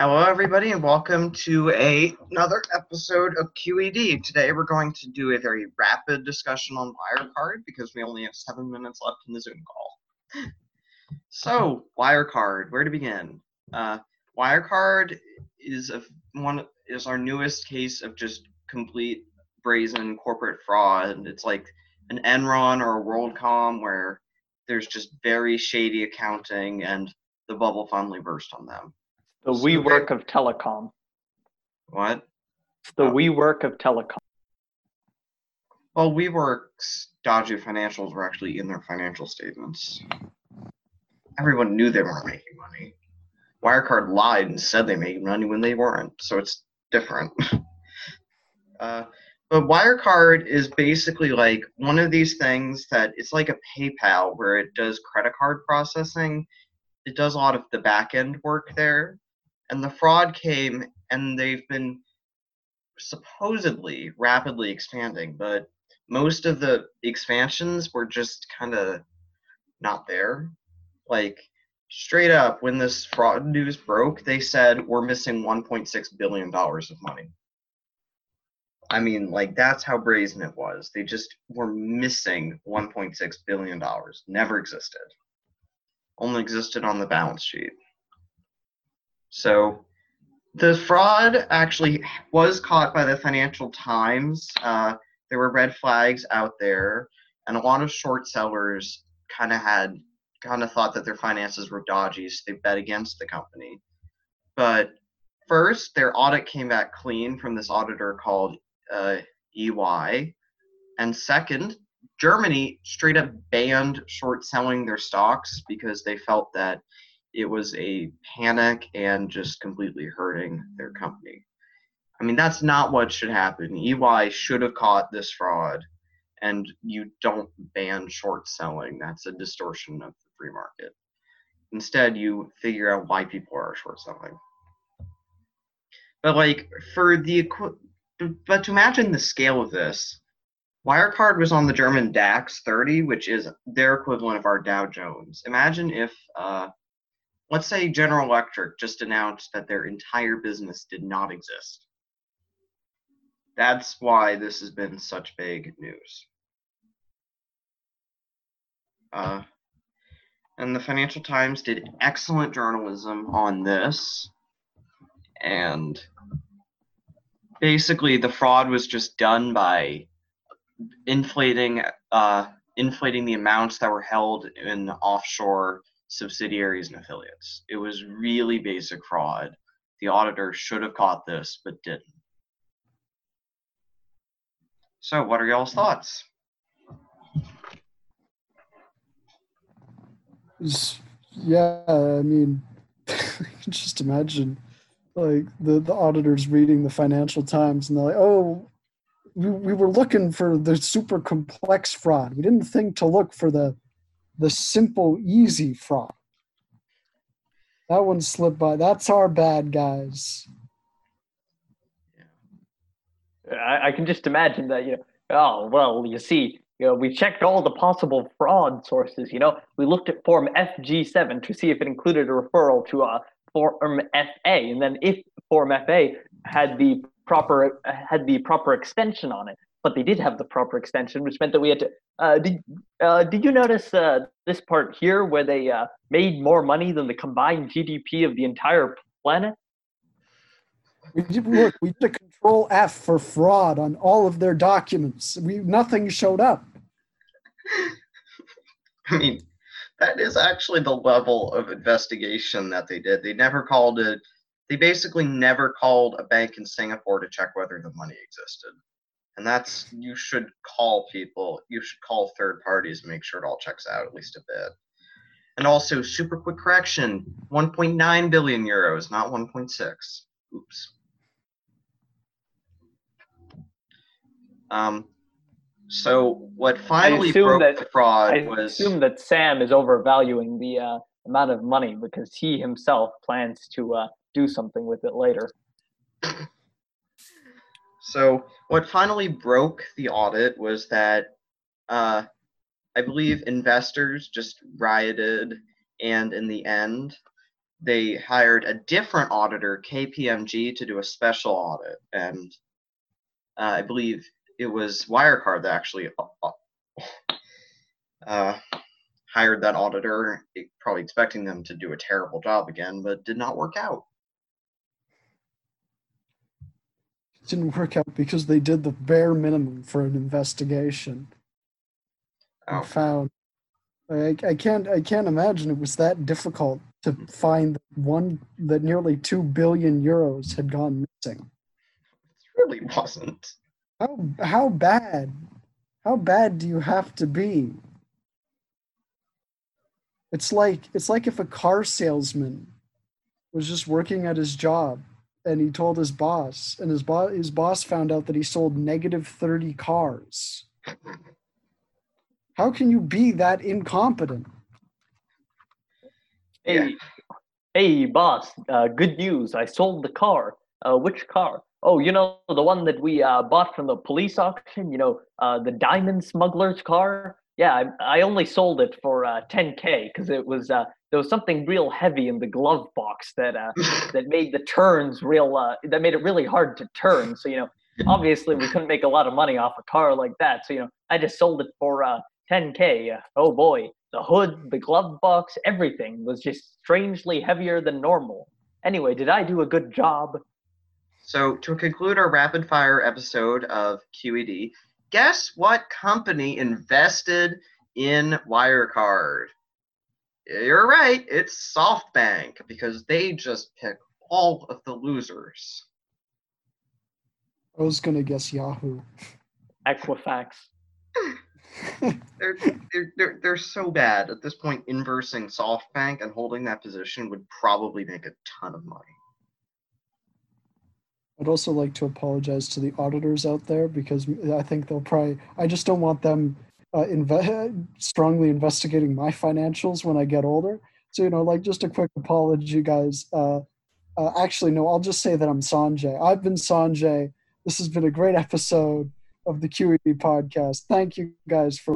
Hello, everybody, and welcome to a, another episode of QED. Today, we're going to do a very rapid discussion on Wirecard because we only have seven minutes left in the Zoom call. So, Wirecard, where to begin? Uh, Wirecard is a, one is our newest case of just complete brazen corporate fraud. It's like an Enron or a WorldCom where there's just very shady accounting and the bubble finally burst on them. The So WeWork they- of telecom. What? The Oh. WeWork of telecom. Well, WeWork's dodgy financials were actually in their financial statements. Everyone knew they weren't making money. Wirecard lied and said they made money when they weren't, so it's different. uh, but Wirecard is basically like one of these things that it's like a PayPal where it does credit card processing. It does a lot of the back end work there. And the fraud came, and they've been supposedly rapidly expanding, but most of the expansions were just kind of not there. Like straight up, when this fraud news broke, they said we're missing 1.6 billion dollars of money. I mean, like that's how brazen it was. They just were missing 1.6 billion dollars. Never existed. Only existed on the balance sheet. So the fraud actually was caught by the Financial Times. Uh, there were red flags out there, and a lot of short sellers kind of had kind of thought that their finances were dodgy, so they bet against the company. But first, their audit came back clean from this auditor called uh, EY, and second, Germany straight up banned short selling their stocks because they felt that it was a panic and just completely hurting their company. I mean, that's not what should happen. EY should have caught this fraud, and you don't ban short selling. That's a distortion of the free market. Instead, you figure out why people are short selling. But like for the but to imagine the scale of this, Wirecard was on the German DAX 30, which is their equivalent of our Dow Jones. Imagine if uh, let's say General Electric just announced that their entire business did not exist. That's why this has been such big news. Uh, and the Financial Times did excellent journalism on this. And basically, the fraud was just done by inflating uh, inflating the amounts that were held in offshore subsidiaries and affiliates. It was really basic fraud. The auditor should have caught this, but didn't. So, what are y'all's thoughts? Yeah, I mean, just imagine like the, the auditors reading the Financial Times and they're like, oh, we, we were looking for the super complex fraud. We didn't think to look for the the simple, easy fraud. That one slipped by. That's our bad, guys. I, I can just imagine that, you know, oh, well, you see, you know, we checked all the possible fraud sources, you know. We looked at Form FG7 to see if it included a referral to uh, a Form FA, and then if Form FA had the proper had the proper extension on it, but they did have the proper extension, which meant that we had to. Uh, did uh, Did you notice uh, this part here where they uh, made more money than the combined GDP of the entire planet? We did look. We did a Control F for fraud on all of their documents. We nothing showed up. I mean, that is actually the level of investigation that they did. They never called it, they basically never called a bank in Singapore to check whether the money existed. And that's, you should call people, you should call third parties and make sure it all checks out at least a bit. And also, super quick correction 1.9 billion euros, not 1.6. Oops. Um, so what finally broke that- the fraud I was assume that Sam is overvaluing the uh, amount of money because he himself plans to uh, do something with it later. So what finally broke the audit was that uh, I believe investors just rioted, and in the end, they hired a different auditor, KPMG, to do a special audit, and uh, I believe it was Wirecard that actually uh, uh, hired that auditor, probably expecting them to do a terrible job again, but did not work out. It didn't work out because they did the bare minimum for an investigation. Oh. Found. I, I can't. I can't imagine it was that difficult to mm-hmm. find that one that nearly two billion euros had gone missing. It really wasn't. How how bad? How bad do you have to be? It's like it's like if a car salesman was just working at his job and he told his boss and his boss his boss found out that he sold negative 30 cars. How can you be that incompetent? Hey, hey, boss. Uh, good news. I sold the car. Uh, which car? Oh, you know the one that we uh, bought from the police auction. You know, uh, the diamond smuggler's car. Yeah, I, I only sold it for uh, 10k because it was uh, there was something real heavy in the glove box that uh, that made the turns real. Uh, that made it really hard to turn. So you know, obviously we couldn't make a lot of money off a car like that. So you know, I just sold it for uh, 10k. Uh, oh boy, the hood, the glove box, everything was just strangely heavier than normal. Anyway, did I do a good job? So, to conclude our rapid fire episode of QED, guess what company invested in Wirecard? You're right, it's SoftBank because they just pick all of the losers. I was gonna guess Yahoo. Equifax. They're, they're, they're, they're so bad. At this point, inversing SoftBank and holding that position would probably make a ton of money. I'd also like to apologize to the auditors out there because I think they'll probably. I just don't want them uh, inve- strongly investigating my financials when I get older. So you know, like just a quick apology, guys. Uh, uh, actually, no, I'll just say that I'm Sanjay. I've been Sanjay. This has been a great episode of the QED podcast. Thank you guys for